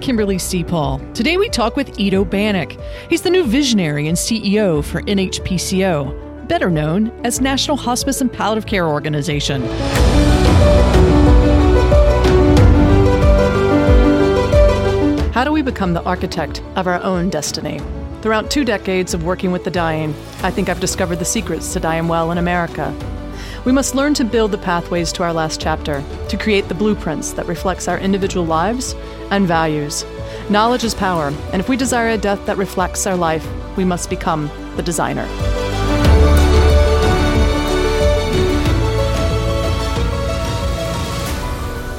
Kimberly C. Paul. Today we talk with Edo Banach. He's the new visionary and CEO for NHPCO, better known as National Hospice and Palliative Care Organization. How do we become the architect of our own destiny? Throughout two decades of working with the dying, I think I've discovered the secrets to dying well in America. We must learn to build the pathways to our last chapter, to create the blueprints that reflects our individual lives and values. Knowledge is power, and if we desire a death that reflects our life, we must become the designer.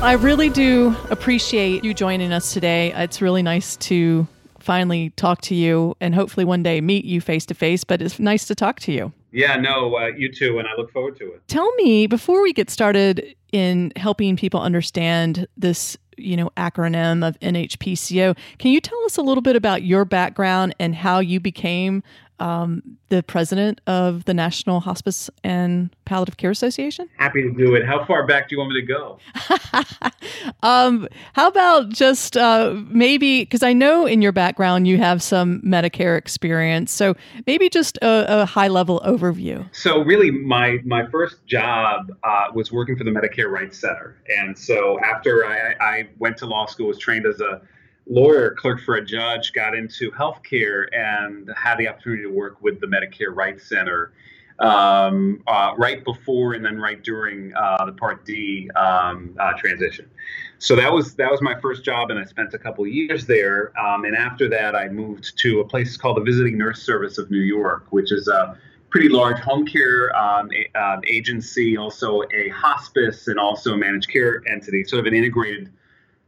I really do appreciate you joining us today. It's really nice to finally talk to you and hopefully one day meet you face to face, but it's nice to talk to you. Yeah, no, uh, you too, and I look forward to it. Tell me before we get started in helping people understand this, you know, acronym of NHPCO. Can you tell us a little bit about your background and how you became um, the president of the National Hospice and Palliative Care Association? Happy to do it. How far back do you want me to go? um, how about just uh, maybe, because I know in your background you have some Medicare experience, so maybe just a, a high level overview. So, really, my, my first job uh, was working for the Medicare Rights Center. And so, after I, I went to law school, was trained as a lawyer, clerked for a judge, got into healthcare, and had the opportunity to work with the Medicare Rights Center um, uh, right before and then right during uh, the Part D um, uh, transition. So that was that was my first job, and I spent a couple years there. Um, and after that, I moved to a place called the Visiting Nurse Service of New York, which is a pretty large home care um, a, uh, agency, also a hospice, and also a managed care entity, sort of an integrated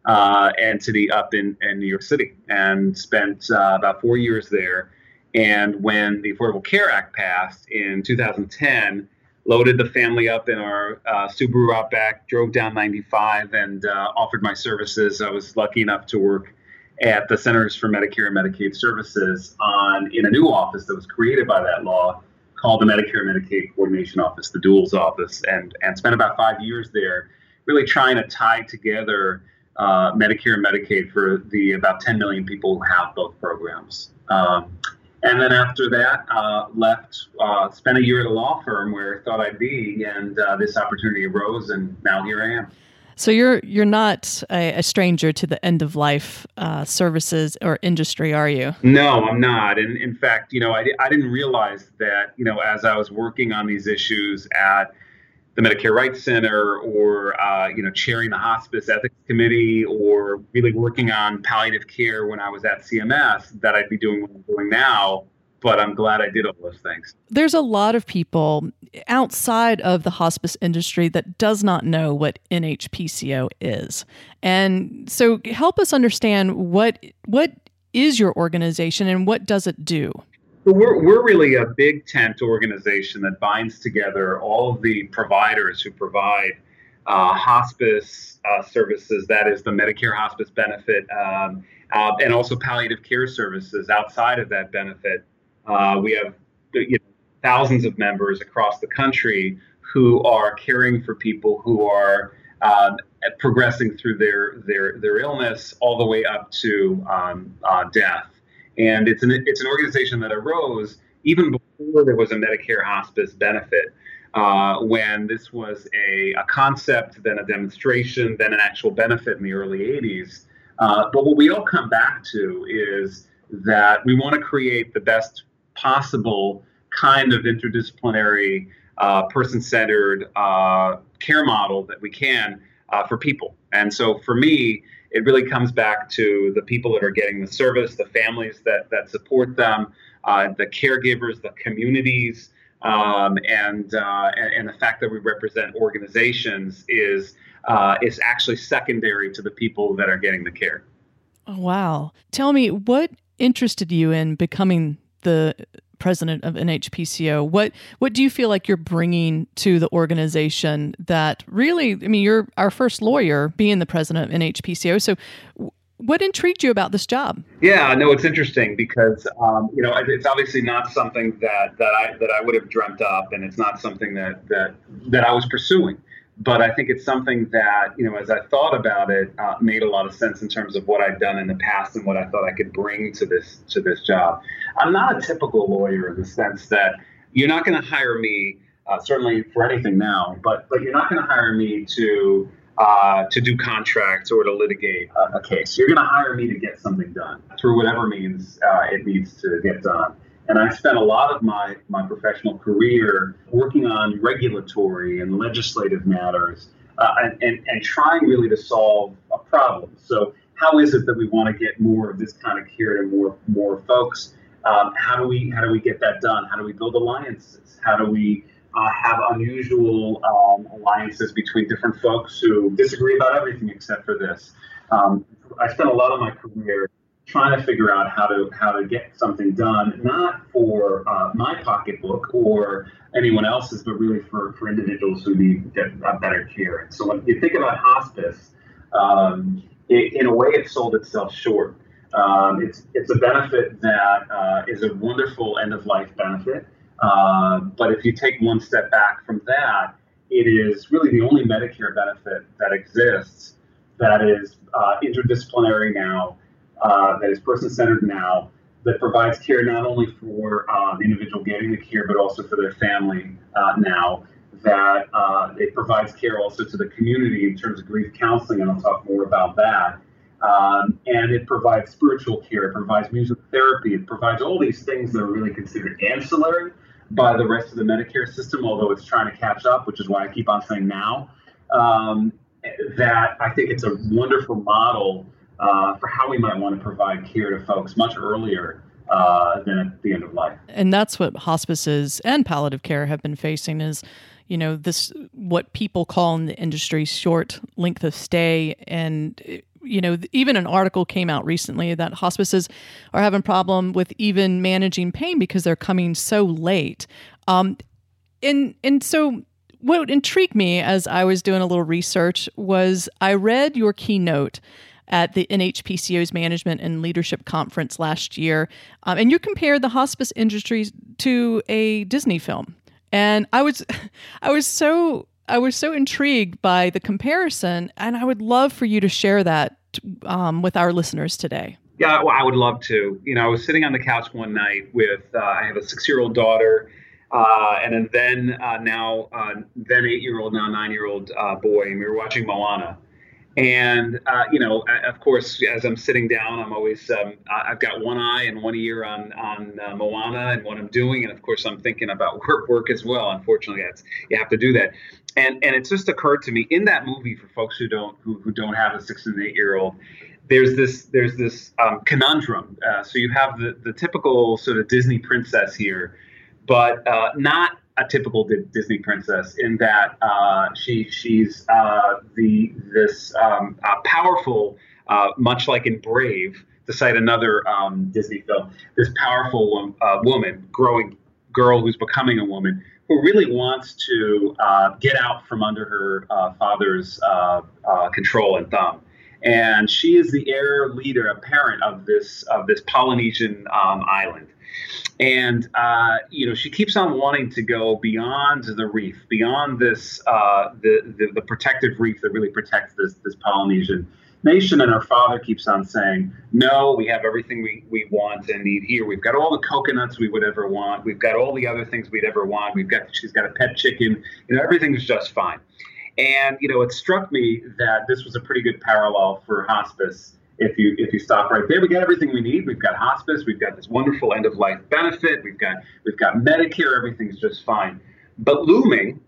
uh, entity up in, in New York City and spent uh, about four years there. And when the Affordable Care Act passed in 2010, loaded the family up in our uh, Subaru Outback, drove down 95, and uh, offered my services. I was lucky enough to work at the Centers for Medicare and Medicaid Services on in a new office that was created by that law called the Medicare and Medicaid Coordination Office, the Duals office, and and spent about five years there, really trying to tie together uh, Medicare and Medicaid for the about 10 million people who have both programs. Um, and then after that, uh, left, uh, spent a year at a law firm where I thought I'd be, and uh, this opportunity arose, and now here I am. So you're you're not a, a stranger to the end of life uh, services or industry, are you? No, I'm not. And in fact, you know, I, I didn't realize that, you know, as I was working on these issues at the Medicare Rights Center or uh, you know chairing the hospice ethics committee or really working on palliative care when I was at CMS that I'd be doing what I'm doing now. But I'm glad I did all those things. There's a lot of people outside of the hospice industry that does not know what NHPCO is. And so help us understand what what is your organization and what does it do? We're, we're really a big tent organization that binds together all of the providers who provide uh, hospice uh, services, that is the Medicare hospice benefit, um, uh, and also palliative care services outside of that benefit. Uh, we have you know, thousands of members across the country who are caring for people who are um, progressing through their, their, their illness all the way up to um, uh, death. And it's an it's an organization that arose even before there was a Medicare hospice benefit. Uh, when this was a, a, concept, then a demonstration, then an actual benefit in the early 80s. Uh, but what we all come back to is that we want to create the best possible kind of interdisciplinary, uh, person centered uh, care model that we can uh, for people. And so for me, it really comes back to the people that are getting the service, the families that, that support them, uh, the caregivers, the communities, um, and, uh, and, and the fact that we represent organizations is uh, is actually secondary to the people that are getting the care. Oh, wow! Tell me what interested you in becoming the president of NHPCO. What what do you feel like you're bringing to the organization that really? I mean, you're our first lawyer being the president of NHPCO. So, what intrigued you about this job? Yeah, no, it's interesting because um, you know it's obviously not something that that I that I would have dreamt up, and it's not something that that that I was pursuing. But I think it's something that, you know, as I thought about it, uh, made a lot of sense in terms of what I've done in the past and what I thought I could bring to this to this job. I'm not a typical lawyer in the sense that you're not going to hire me, uh, certainly for anything now, but but you're not going to hire me to uh, to do contracts or to litigate a, a case. You're going to hire me to get something done through whatever means uh, it needs to get done. And I spent a lot of my, my professional career working on regulatory and legislative matters uh, and, and, and trying really to solve a problem. So, how is it that we want to get more of this kind of care to more, more folks? Um, how, do we, how do we get that done? How do we build alliances? How do we uh, have unusual um, alliances between different folks who disagree about everything except for this? Um, I spent a lot of my career trying to figure out how to how to get something done, not for uh, my pocketbook or anyone else's, but really for, for individuals who need better care. And so when you think about hospice, um, it, in a way, it sold itself short. Um, it's it's a benefit that uh, is a wonderful end of life benefit, uh, but if you take one step back from that, it is really the only Medicare benefit that exists that is uh, interdisciplinary now uh, that is person centered now, that provides care not only for uh, the individual getting the care, but also for their family uh, now. That uh, it provides care also to the community in terms of grief counseling, and I'll talk more about that. Um, and it provides spiritual care, it provides music therapy, it provides all these things that are really considered ancillary by the rest of the Medicare system, although it's trying to catch up, which is why I keep on saying now. Um, that I think it's a wonderful model uh, for how we might want to provide care to folks much earlier uh, than at the end of life. And that's what hospices and palliative care have been facing is, you know, this what people call in the industry short length of stay. And, you know, even an article came out recently that hospices are having problem with even managing pain because they're coming so late. Um, and and so what intrigued me as I was doing a little research was I read your keynote at the NHPCO's Management and Leadership Conference last year. Um, and you compared the hospice industry to a Disney film. And I was I was so I was so intrigued by the comparison, and I would love for you to share that um, with our listeners today. Yeah, well, I would love to. You know, I was sitting on the couch one night with uh, I have a six year old daughter. Uh, and then uh, now, uh, then eight year old, now nine year old uh, boy, and we were watching Moana. And uh, you know, of course, as I'm sitting down, I'm always um, I've got one eye and one ear on on uh, Moana and what I'm doing, and of course, I'm thinking about work work as well. Unfortunately, that's you have to do that. And and it just occurred to me in that movie for folks who don't who, who don't have a six and eight year old, there's this there's this um, conundrum. Uh, so you have the the typical sort of Disney princess here, but uh, not a typical Disney princess in that uh, she she's uh, the this um, uh, powerful, uh, much like in Brave, to cite another um, Disney film, this powerful uh, woman, growing girl who's becoming a woman, who really wants to uh, get out from under her father's control and thumb. And she is the heir leader, a parent of this of this Polynesian um, island and uh, you know she keeps on wanting to go beyond the reef, beyond this uh, the, the, the protective reef that really protects this this Polynesian nation. And her father keeps on saying, "No, we have everything we, we want and need here. We've got all the coconuts we would ever want. We've got all the other things we'd ever want. We've got she's got a pet chicken. You know everything's just fine." And you know it struck me that this was a pretty good parallel for hospice if you if you stop right there, we got everything we need. We've got hospice, we've got this wonderful end of life benefit, we've got we've got Medicare, everything's just fine. But looming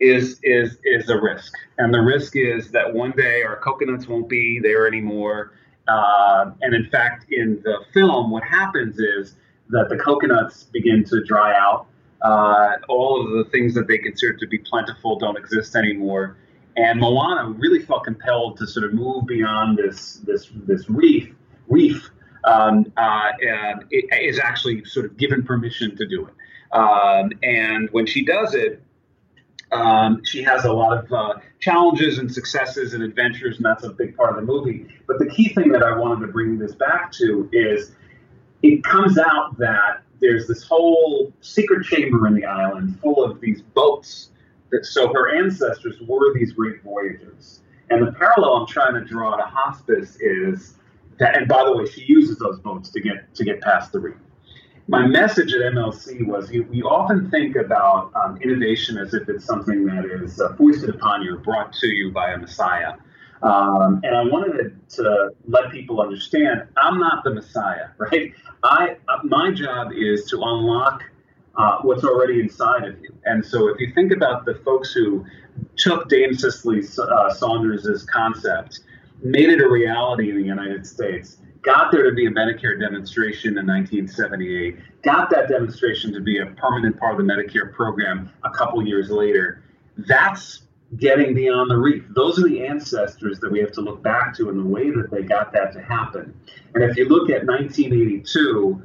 is is is a risk, and the risk is that one day our coconuts won't be there anymore. Uh, and in fact, in the film, what happens is that the coconuts begin to dry out. Uh, all of the things that they consider to be plentiful don't exist anymore and Moana really felt compelled to sort of move beyond this this this reef reef um, uh, and it is actually sort of given permission to do it. Um, and when she does it, um, she has a lot of uh, challenges and successes and adventures, and that's a big part of the movie. But the key thing that I wanted to bring this back to is it comes out that there's this whole secret chamber in the island full of these boats so her ancestors were these great voyagers. And the parallel I'm trying to draw to hospice is that, and by the way, she uses those boats to get to get past the reef. My message at MLC was you, we often think about um, innovation as if it's something that is uh, foisted upon you, brought to you by a messiah. Um, and I wanted to, let people understand I'm not the messiah, right? I uh, my job is to unlock uh, what's already inside of you. And so if you think about the folks who took Dame Cicely uh, Saunders' concept, made it a reality in the United States, got there to be a Medicare demonstration in 1978, got that demonstration to be a permanent part of the Medicare program a couple years later, that's getting beyond the reef. Those are the ancestors that we have to look back to in the way that they got that to happen. And if you look at 1982,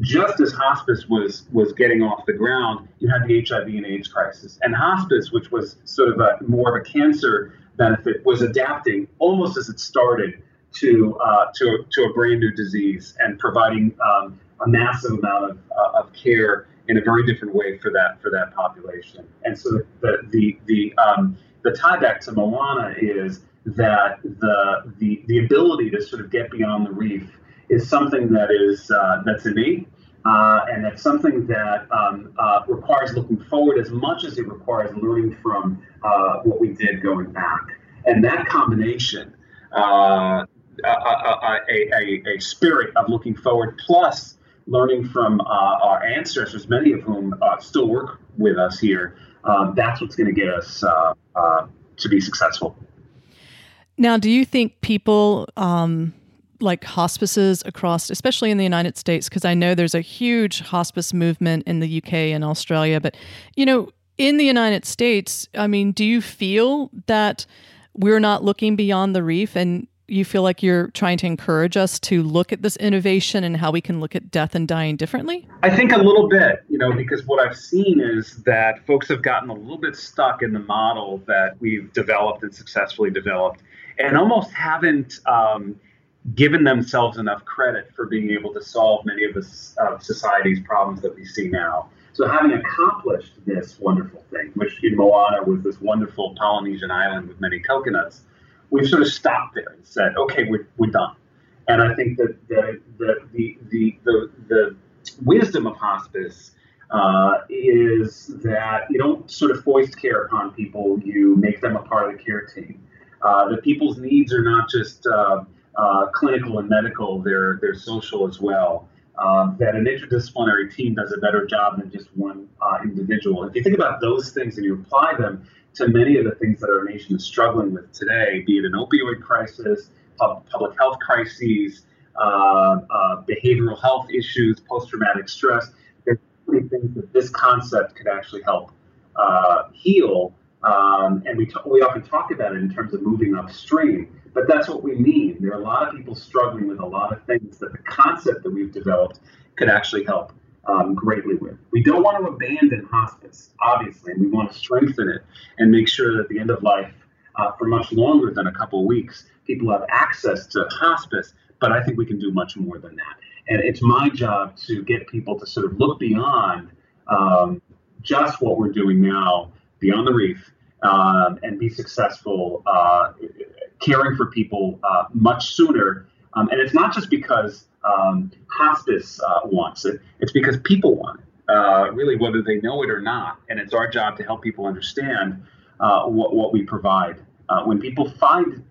just as hospice was was getting off the ground, you had the HIV and AIDS crisis, and hospice, which was sort of a more of a cancer benefit, was adapting almost as it started to uh, to to a brand new disease and providing um, a massive amount of, uh, of care in a very different way for that for that population. And so the the the um, the tie back to Moana is that the the the ability to sort of get beyond the reef is something that is uh, that's innate, uh, and that's something that um, uh, requires looking forward as much as it requires learning from uh, what we did going back. And that combination, uh, a, a, a, spirit of looking forward, plus learning from uh, our ancestors, many of whom still work with us here, um, that's what's going to get us to be successful. Now, do you think people um like hospices across, especially in the United States, because I know there's a huge hospice movement in the UK and Australia. But, you know, in the United States, I mean, do you feel that we're not looking beyond the reef and you feel like you're trying to encourage us to look at this innovation and how we can look at death and dying differently? I think a little bit, you know, because what I've seen is that folks have gotten a little bit stuck in the model that we've developed and successfully developed and almost haven't um, given themselves enough credit for being able to solve many of the uh, society's problems that we see now. So, having accomplished this wonderful thing, which in Moana was this wonderful Polynesian island with many coconuts, we've sort of stopped there and said, okay, we're, we're done. And I think that the, the, the, the, the, the wisdom of hospice uh, is that you don't sort of foist care upon people, you make them a part of the care team. Uh, people's needs are not just uh, clinical and medical, they're, they're social as well. Um, that an interdisciplinary team does a better job than just one uh, individual. If you think about those things and you apply them to many of the things that our nation is struggling with today, be it an opioid crisis, public health crises, uh, uh, behavioral health issues, post traumatic stress, there's so many things that this concept could actually help uh, heal. Um, and we, t- we often talk about it in terms of moving upstream. But that's what we mean. There are a lot of people struggling with a lot of things that the concept that we've developed could actually help um, greatly with. We don't want to abandon hospice, obviously, and we want to strengthen it and make sure that at the end of life, uh, for much longer than a couple of weeks, people have access to hospice. But I think we can do much more than that. And it's my job to get people to sort of look beyond um, just what we're doing now, beyond the reef, um, and be successful uh, caring for people uh, much sooner. Um, and it's not just because um, hospice uh, wants it, it's because people want it, uh, really, whether they know it or not. And it's our job to help people understand uh, what, what we provide. Uh, when people find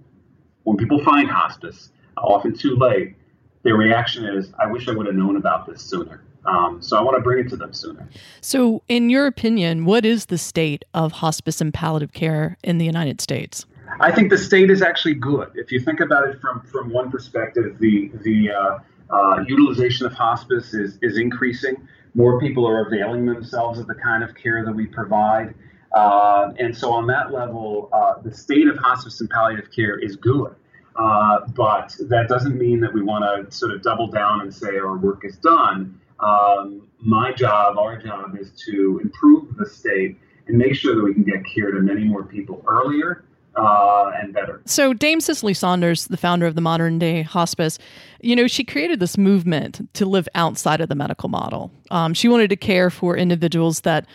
when people find hospice, often too late, their reaction is, "I wish I would have known about this sooner." Um, so I want to bring it to them sooner. So, in your opinion, what is the state of hospice and palliative care in the United States? I think the state is actually good. If you think about it from from one perspective, the the uh, uh, utilization of hospice is is increasing. More people are availing themselves of the kind of care that we provide, uh, and so on that level, uh, the state of hospice and palliative care is good. Uh, but that doesn't mean that we want to sort of double down and say our work is done. Um, my job, our job, is to improve the state and make sure that we can get care to many more people earlier uh, and better. So, Dame Cicely Saunders, the founder of the modern day hospice, you know, she created this movement to live outside of the medical model. Um, she wanted to care for individuals that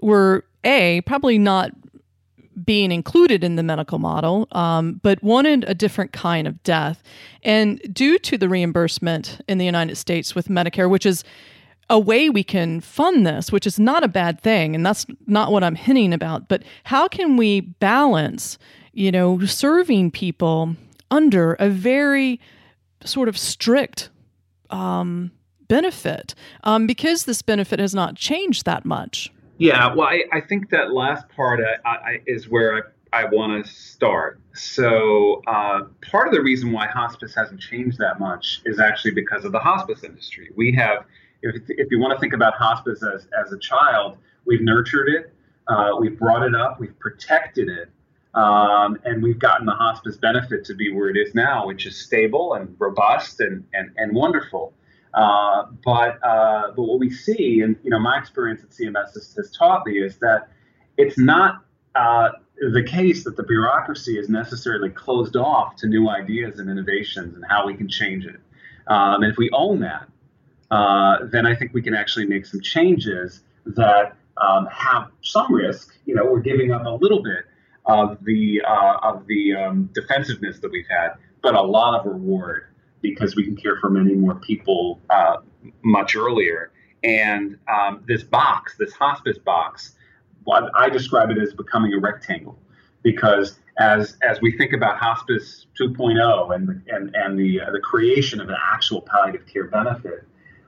were a probably not being included in the medical model, um, but wanted a different kind of death. And due to the reimbursement in the United States with Medicare, which is a way we can fund this, which is not a bad thing, and that's not what I'm hinting about. But how can we balance, you know, serving people under a very sort of strict um, benefit um, because this benefit has not changed that much? Yeah, well, I, I think that last part I, I, is where I, I want to start. So, uh, part of the reason why hospice hasn't changed that much is actually because of the hospice industry. We have if, if you want to think about hospice as, as a child, we've nurtured it, uh, we've brought it up, we've protected it, um, and we've gotten the hospice benefit to be where it is now, which is stable and robust and, and, and wonderful. Uh, but uh, but what we see, and you know, my experience at CMS has, has taught me is that it's not uh, the case that the bureaucracy is necessarily closed off to new ideas and innovations and how we can change it. Um, and if we own that, uh, then I think we can actually make some changes that um, have some risk. You know, we're giving up a little bit of the uh, of the um, defensiveness that we've had, but a lot of reward because we can care for many more people uh, much earlier. And um, this box, this hospice box, what I describe it as becoming a rectangle because as as we think about hospice 2.0 and and and the uh, the creation of an actual palliative care benefit,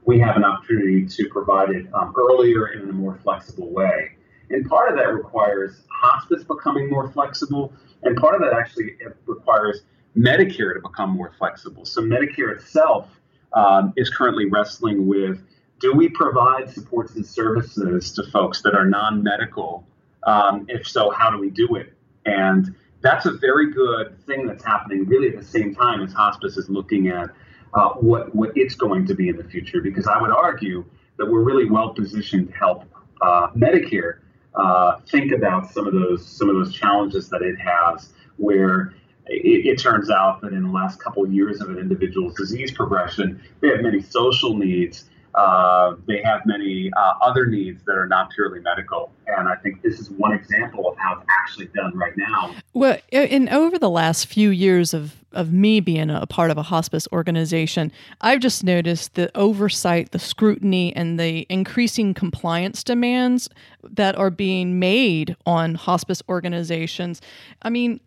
we have an opportunity to provide it um, earlier and in a more flexible way. And part of that requires hospice becoming more flexible, and part of that actually requires Medicare to become more flexible. So, Medicare itself um, is currently wrestling with do we provide supports and services to folks that are non medical? Um, if so, how do we do it? And that's a very good thing that's happening really at the same time as hospice is looking at uh, what what it's going to be in the future. Because I would argue that we're really well positioned to help uh, Medicare uh, think about some of those some of those challenges that it has, where it, it, turns out that in the last couple of years of an individual's disease progression, they have many social needs uh, they have many uh, other needs that are not purely medical. And I think this is one example of how it's actually done right now. Well, and over the last few years of, of me being a part of a hospice organization, I've just noticed the oversight, the scrutiny, and the increasing compliance demands that are being made on hospice organizations. I mean,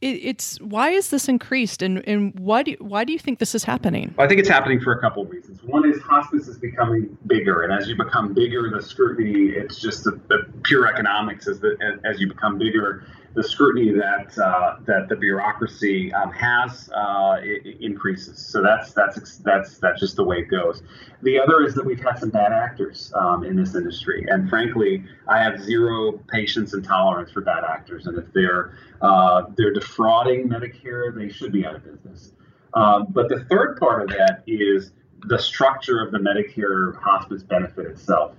it, it's why is this increased, and and why do you, why do you think this is happening? I think it's happening for a couple of reasons. One is hospice is becoming bigger, and as you become bigger, the scrutiny it's just the, the pure economics as as you become bigger the scrutiny that uh, that the bureaucracy um, has uh, increases. So that's that's that's that's just the way it goes. The other is that we've had some bad actors um, in this industry, and frankly, I have zero patience and tolerance for bad actors. And if they're uh, they're defrauding Medicare, they should be out of business. Um, but the third part of that is the structure of the Medicare hospice benefit itself.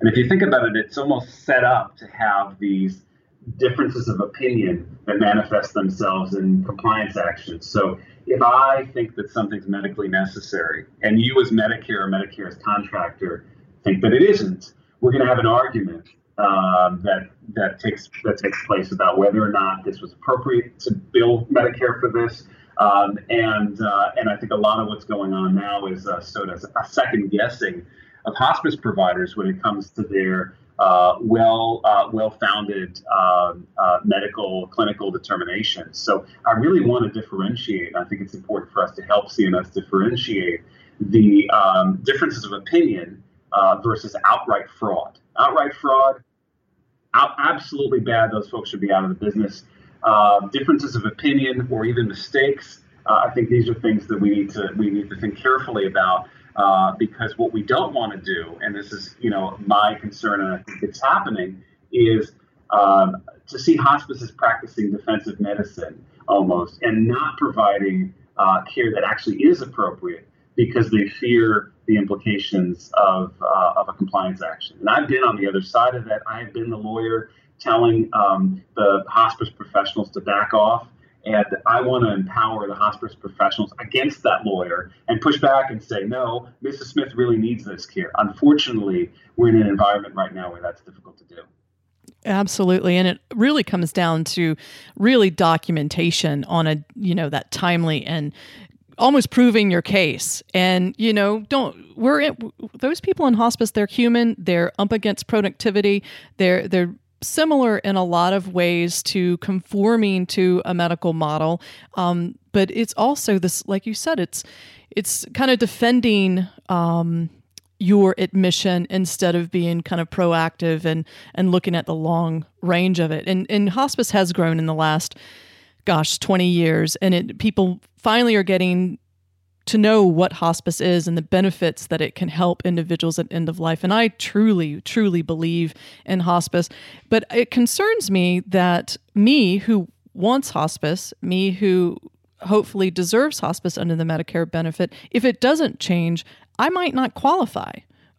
And if you think about it, it's almost set up to have these differences of opinion that manifest themselves in compliance actions. So if I think that something's medically necessary and you as Medicare or Medicare's contractor think that it isn't, we're going to have an argument um, that that takes that takes place about whether or not this was appropriate to bill Medicare for this. Um, and uh, and I think a lot of what's going on now is uh, sort of a second guessing of hospice providers when it comes to their uh, well uh, well founded um, uh, medical clinical determinations. So I really want to differentiate. I think it's important for us to help CMS differentiate the um, differences of opinion uh, versus outright fraud. Outright fraud, out, absolutely bad. Those folks should be out of the business. Uh, differences of opinion or even mistakes. Uh, I think these are things that we need to we need to think carefully about. Uh, because what we don't want to do, and this is you know my concern, and I think it's happening, is um, to see hospices practicing defensive medicine almost and not providing uh, care that actually is appropriate because they fear the implications of, uh, of a compliance action. And I've been on the other side of that. I've been the lawyer telling um, the hospice professionals to back off and I want to empower the hospice professionals against that lawyer and push back and say, no, Mrs. Smith really needs this care. Unfortunately, we're in an environment right now where that's difficult to do. Absolutely. And it really comes down to really documentation on a, you know, that timely and almost proving your case. And, you know, don't we're in, those people in hospice, they're human, they're up against productivity. They're they're similar in a lot of ways to conforming to a medical model. Um, but it's also this, like you said, it's it's kind of defending um, your admission instead of being kind of proactive and and looking at the long range of it. And and hospice has grown in the last gosh 20 years and it people finally are getting to know what hospice is and the benefits that it can help individuals at end of life. And I truly, truly believe in hospice. But it concerns me that me, who wants hospice, me who hopefully deserves hospice under the Medicare benefit, if it doesn't change, I might not qualify.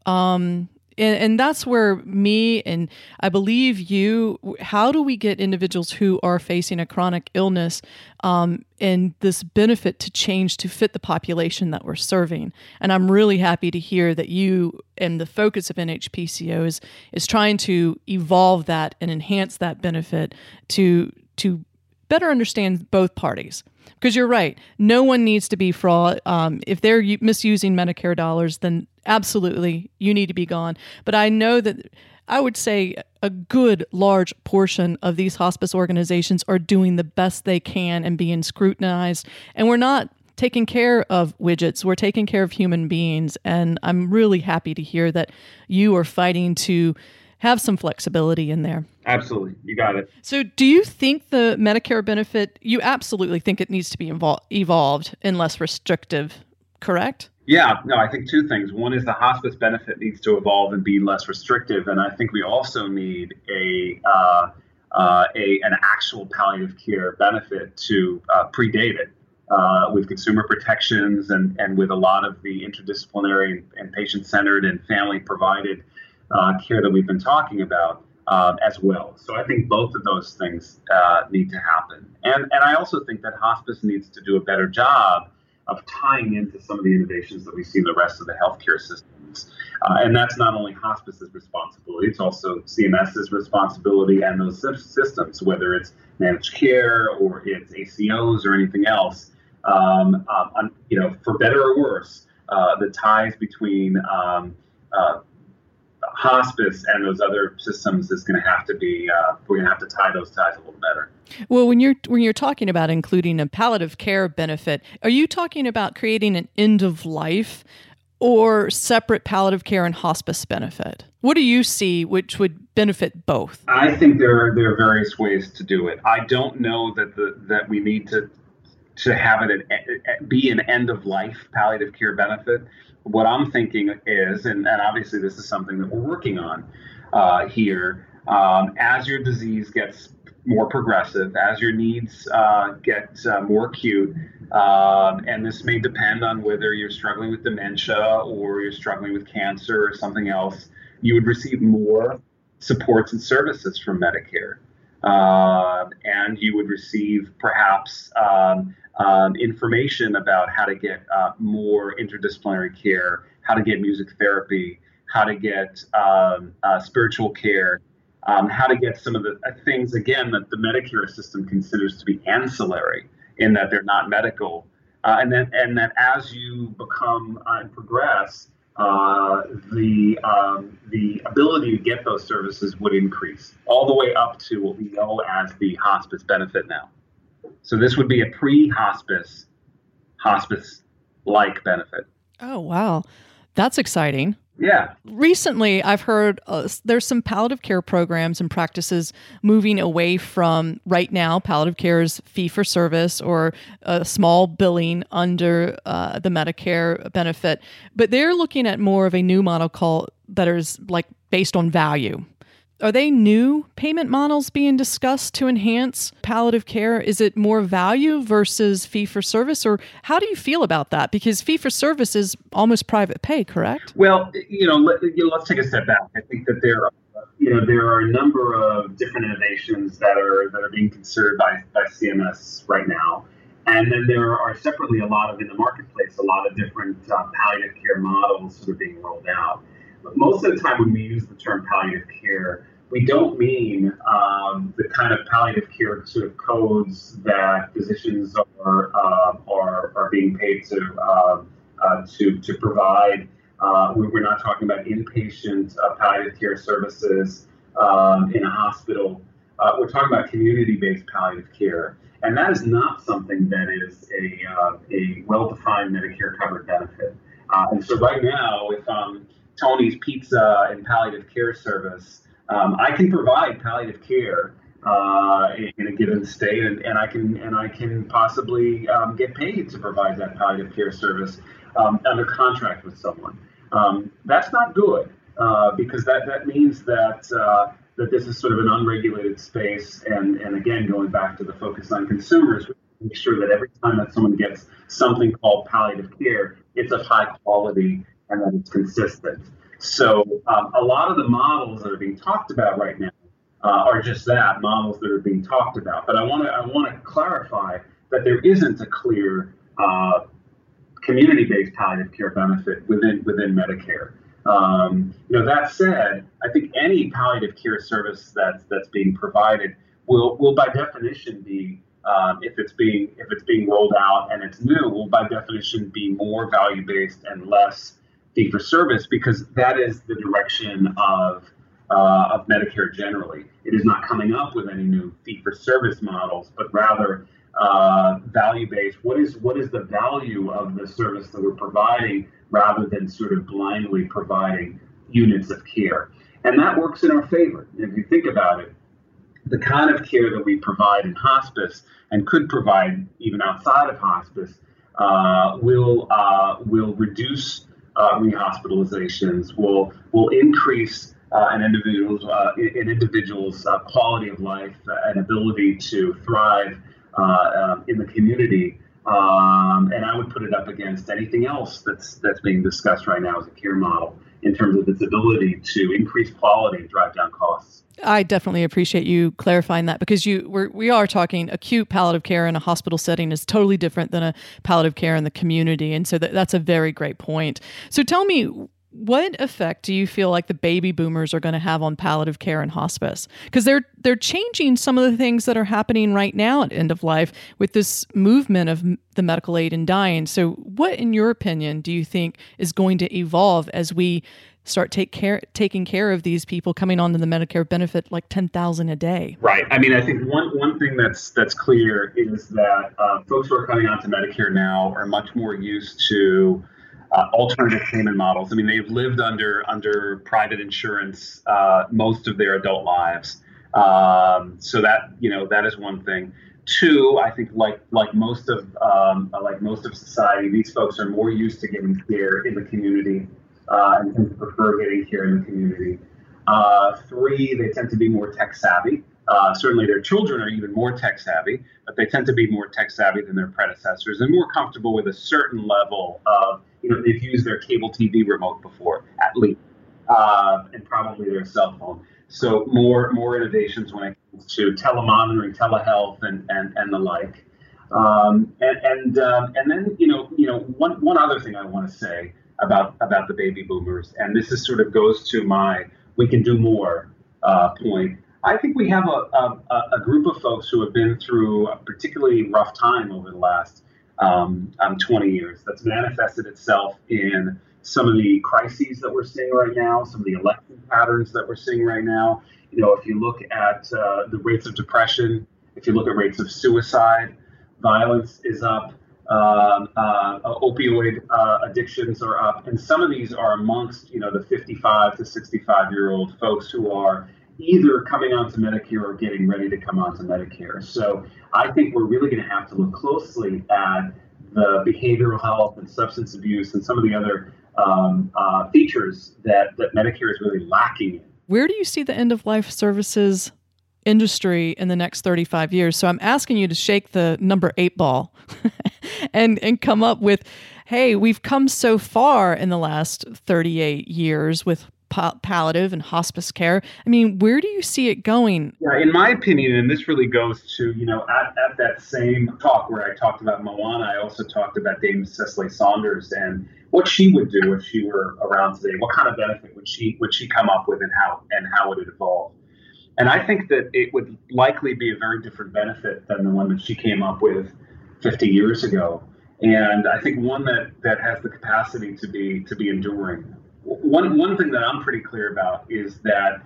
Um, and, and, that's where me and I believe you, how do we get individuals who are facing a chronic illness um, and this benefit to change to fit the population that we're serving? And I'm really happy to hear that you and the focus of NHPCO is, is trying to evolve that and enhance that benefit to, to better understand both parties because you're right. No one needs to be fraud. Um, if they're misusing Medicare dollars, then absolutely you need to be gone. But I know that I would say a good large portion of these hospice organizations are doing the best they can and being scrutinized. And we're not taking care of widgets, we're taking care of human beings. And I'm really happy to hear that you are fighting to have some flexibility in there. Absolutely. You got it. So, do you think the Medicare benefit, you absolutely think it needs to be evol- evolved and less restrictive, correct? Yeah, no, I think two things. One is the hospice benefit needs to evolve and be less restrictive. And I think we also need a, uh, uh, a an actual palliative care benefit to uh, predate it. Uh, with consumer protections and, and with a lot of the interdisciplinary and patient centered and family provided uh, care that we've been talking about uh, as well. So I think both of those things uh, need to happen. And, and I also think that hospice needs to do a better job of tying into some of the innovations that we see in the rest of the healthcare systems. Uh, and that's not only hospice's responsibility, it's also CMS's responsibility and those systems, whether it's managed care or it's ACOs or anything else. Um, um, you know, for better or worse, uh, the ties between um, uh, hospice and those other systems is going to have to be uh, we're going to have to tie those ties a little better. Well, when you're when you're talking about including a palliative care benefit, are you talking about creating an end of life or separate palliative care and hospice benefit? What do you see which would benefit both? I think there are there are various ways to do it. I don't know that the that we need to to have it be an end of life palliative care benefit what I'm thinking is, and, and obviously this is something that we're working on uh, here, um, as your disease gets more progressive, as your needs uh, get uh, more acute, um, and this may depend on whether you're struggling with dementia or you're struggling with cancer or something else, you would receive more supports and services from Medicare. Uh, and you would receive perhaps um, um, information about how to get uh, more interdisciplinary care, how to get music therapy, how to get um, uh, spiritual care, um, how to get some of the uh, things, again, that the Medicare system considers to be ancillary in that they're not medical. Uh, and, then, and that as you become uh, and progress, uh, the um, the ability to get those services would increase all the way up to what we know as the hospice benefit now. So this would be a pre-hospice, hospice-like benefit. Oh wow, that's exciting. Yeah. Recently, I've heard uh, there's some palliative care programs and practices moving away from right now palliative care's fee for service or a small billing under uh, the Medicare benefit, but they're looking at more of a new model called that is like based on value are they new payment models being discussed to enhance palliative care? Is it more value versus fee for service, or how do you feel about that? Because fee for service is almost private pay, correct? Well, you know, let, you know, let's take a step back. I think that there, are, you know, there are a number of different innovations that are that are being considered by by CMS right now. And then there are separately a lot of in the marketplace, a lot of different uh, palliative care models that are being rolled out. But most of the time, when we use the term palliative care, we don't mean um, the kind of palliative care sort of codes that physicians are uh, are, are being paid to uh, uh, to to provide. Uh, we're not talking about inpatient uh, palliative care services um, in a hospital. Uh, we're talking about community-based palliative care, and that is not something that is a a well-defined Medicare covered benefit. and so right now, if um, Tony's Pizza and palliative care service um, I can provide palliative care uh, in, a given state, and, and, I can and I can possibly um, get paid to provide that palliative care service um, under contract with someone. Um, that's not good uh, because that that means that uh, that this is sort of an unregulated space, and and again going back to the focus on consumers, make sure that every time that someone gets something called palliative care, it's of high quality and that it's consistent. So um, a lot of the models that are being talked about right now uh, are just that models that are being talked about. But I want to I want to clarify that there isn't a clear uh, community-based palliative care benefit within within Medicare. Um, you know that said, I think any palliative care service that's that's being provided will will by definition be um, if it's being if it's being rolled out and it's new will by definition be more value based and less fee for service because that is the direction of uh, of Medicare generally. It is not coming up with any new fee for service models, but rather uh, value based. What is what is the value of the service that we're providing, rather than sort of blindly providing units of care, and that works in our favor. If you think about it, the kind of care that we provide in hospice and could provide even outside of hospice uh, will uh, will reduce uh, rehospitalizations will will increase uh, an individual's uh, an individual's uh, quality of life and ability to thrive uh, um, in the community. Um, and I would put it up against anything else that's that's being discussed right now as a care model in terms of its ability to increase quality and drive down costs. I definitely appreciate you clarifying that because you we're, we are talking acute palliative care in a hospital setting is totally different than a palliative care in the community, and so that, that's a very great point. So tell me, what effect do you feel like the baby boomers are going to have on palliative care and hospice? Because they're they're changing some of the things that are happening right now at end of life with this movement of the medical aid in dying. So, what, in your opinion, do you think is going to evolve as we start take care taking care of these people coming onto the Medicare benefit like ten thousand a day? Right. I mean, I think one one thing that's that's clear is that uh, folks who are coming onto Medicare now are much more used to uh, alternative payment models. I mean, they've lived under under private insurance uh, most of their adult lives, um, so that you know that is one thing. Two, I think like like most of um, like most of society, these folks are more used to getting care in the community uh, and tend to prefer getting care in the community. Uh, three, they tend to be more tech savvy. Uh, certainly, their children are even more tech savvy, but they tend to be more tech savvy than their predecessors and more comfortable with a certain level of you know, they've used their cable TV remote before, at least, uh, and probably their cell phone. So more more innovations when it comes to telemonitoring, telehealth, and and, and the like. Um, and and um, and then you know you know one one other thing I want to say about about the baby boomers, and this is sort of goes to my we can do more uh, point. I think we have a, a, a group of folks who have been through a particularly rough time over the last um, um, 20 years. That's manifested itself in some of the crises that we're seeing right now, some of the election patterns that we're seeing right now. You know, if you look at uh, the rates of depression, if you look at rates of suicide, violence is up. Um, uh, opioid uh, addictions are up, and some of these are amongst you know the 55 to 65 year old folks who are either coming onto Medicare or getting ready to come onto Medicare. So I think we're really going to have to look closely at the behavioral health and substance abuse and some of the other um, uh, features that, that Medicare is really lacking in. Where do you see the end of life services industry in the next 35 years? So I'm asking you to shake the number eight ball and, and come up with hey, we've come so far in the last 38 years with palliative and hospice care. I mean, where do you see it going? Yeah, in my opinion, and this really goes to, you know, at, at that same talk where I talked about Moana, I also talked about Dame Cicely Saunders and what she would do if she were around today. What kind of benefit would she would she come up with and how and how would it evolve? And I think that it would likely be a very different benefit than the one that she came up with 50 years ago. And I think one that, that has the capacity to be to be enduring. One one thing that I'm pretty clear about is that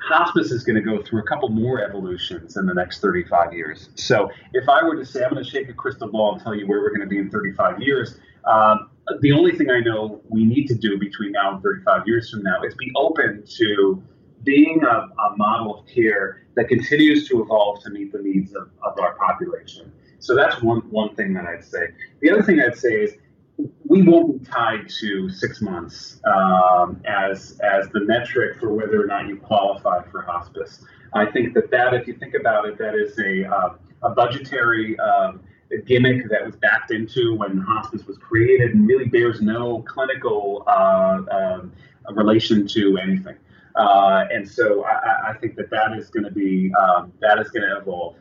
hospice is going to go through a couple more evolutions in the next 35 years. So if I were to say I'm going to shake a crystal ball and tell you where we're going to be in 35 years, um, the only thing I know we need to do between now and 35 years from now is be open to being a, a model of care that continues to evolve to meet the needs of, of our population. So that's one one thing that I'd say. The other thing I'd say is we won't be tied to six months um, as as the metric for whether or not you qualify for hospice. I think that that, if you think about it, that is a uh, a budgetary um, gimmick that was backed into when hospice was created and really bears no clinical uh, uh, relation to anything. Uh, and so I, I, think that that is going to be um, that is going to evolve.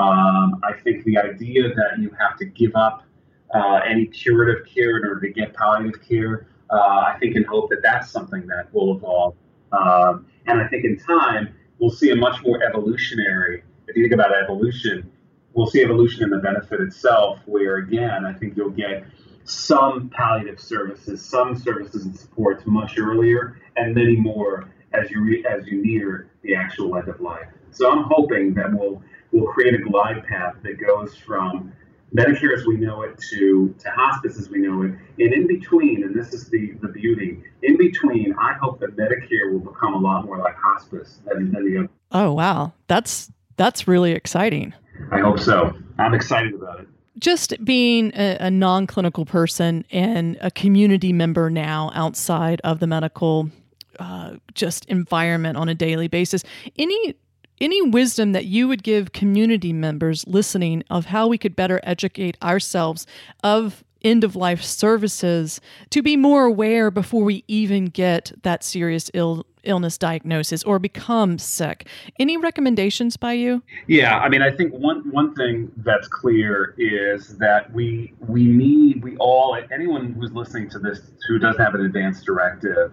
Um, I think the idea that you have to give up uh, any curative care in order to get palliative care, uh, I think and hope that that's something that will evolve. Um, and I think in time, we'll see a much more evolutionary, if you think about evolution, we'll see evolution in the benefit itself, where again, I think you'll get some palliative services, some services and supports much earlier, and many more as you re- as you near the actual end of life. So I'm hoping that we'll we'll create a glide path that goes from Medicare as we know it to, to hospice as we know it. And in between, and this is the, the beauty, in between, I hope that Medicare will become a lot more like hospice than, than the other. Oh, wow. That's, that's really exciting. I hope so. I'm excited about it. Just being a, a non clinical person and a community member now outside of the medical uh, just environment on a daily basis. Any any wisdom that you would give community members listening of how we could better educate ourselves of end of life services to be more aware before we even get that serious Ill, illness diagnosis or become sick. Any recommendations by you? Yeah, I mean, I think one one thing that's clear is that we we need we all anyone who's listening to this who doesn't have an advance directive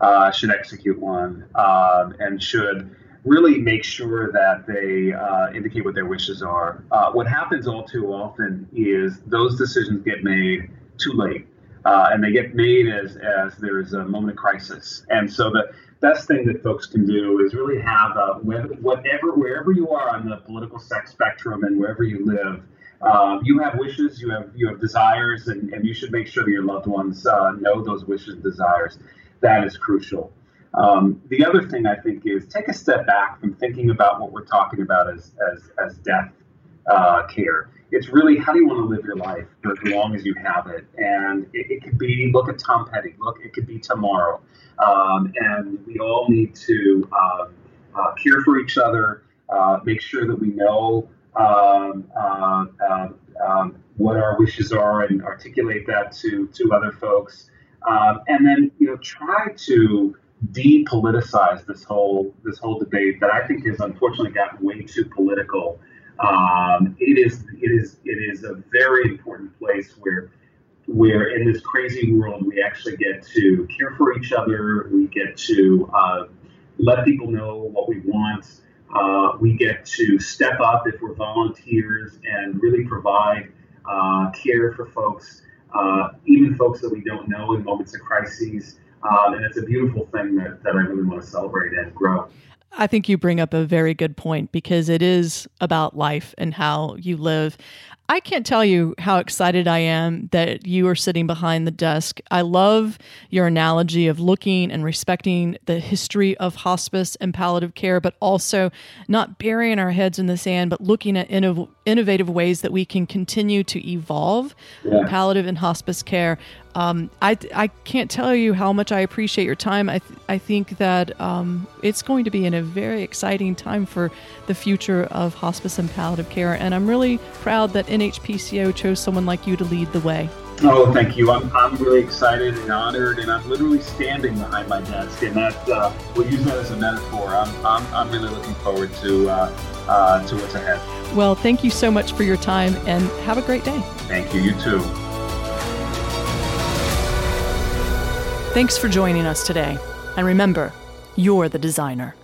uh, should execute one um, and should really make sure that they uh, indicate what their wishes are. Uh, what happens all too often is those decisions get made too late. Uh, and they get made as, as there's a moment of crisis. And so the best thing that folks can do is really have a, whatever, wherever you are on the political sex spectrum and wherever you live, um, you have wishes, you have you have desires, and, and you should make sure that your loved ones uh, know those wishes and desires. That is crucial. Um, the other thing I think is take a step back from thinking about what we're talking about as, as, as death uh, care. It's really how do you want to live your life for as long as you have it? And it, it could be look at Tom Petty, look, it could be tomorrow. Um, and we all need to um, uh, care for each other, uh, make sure that we know um, uh, um, um, what our wishes are and articulate that to, to other folks. And then, you know, try to depoliticize this whole this whole debate that I think has unfortunately gotten way too political. Um, it is it is it is a very important place where where in this crazy world we actually get to care for each other. We get to uh, let people know what we want. Uh, we get to step up if we're volunteers and really provide uh, care for folks, uh, even folks that we don't know in moments of crises. Um, and it's a beautiful thing that, that I really want to celebrate and grow. I think you bring up a very good point because it is about life and how you live. I can't tell you how excited I am that you are sitting behind the desk. I love your analogy of looking and respecting the history of hospice and palliative care, but also not burying our heads in the sand, but looking at innov- innovative ways that we can continue to evolve yeah. palliative and hospice care. Um, I, I can't tell you how much I appreciate your time. I, th- I think that um, it's going to be in a very exciting time for the future of hospice and palliative care. And I'm really proud that NHPCO chose someone like you to lead the way. Oh, thank you. I'm, I'm really excited and honored, and I'm literally standing behind my desk, and that uh, we'll use that as a metaphor. I'm, I'm, I'm really looking forward to uh, uh, to what's ahead. Well, thank you so much for your time, and have a great day. Thank you. You too. Thanks for joining us today, and remember, you're the designer.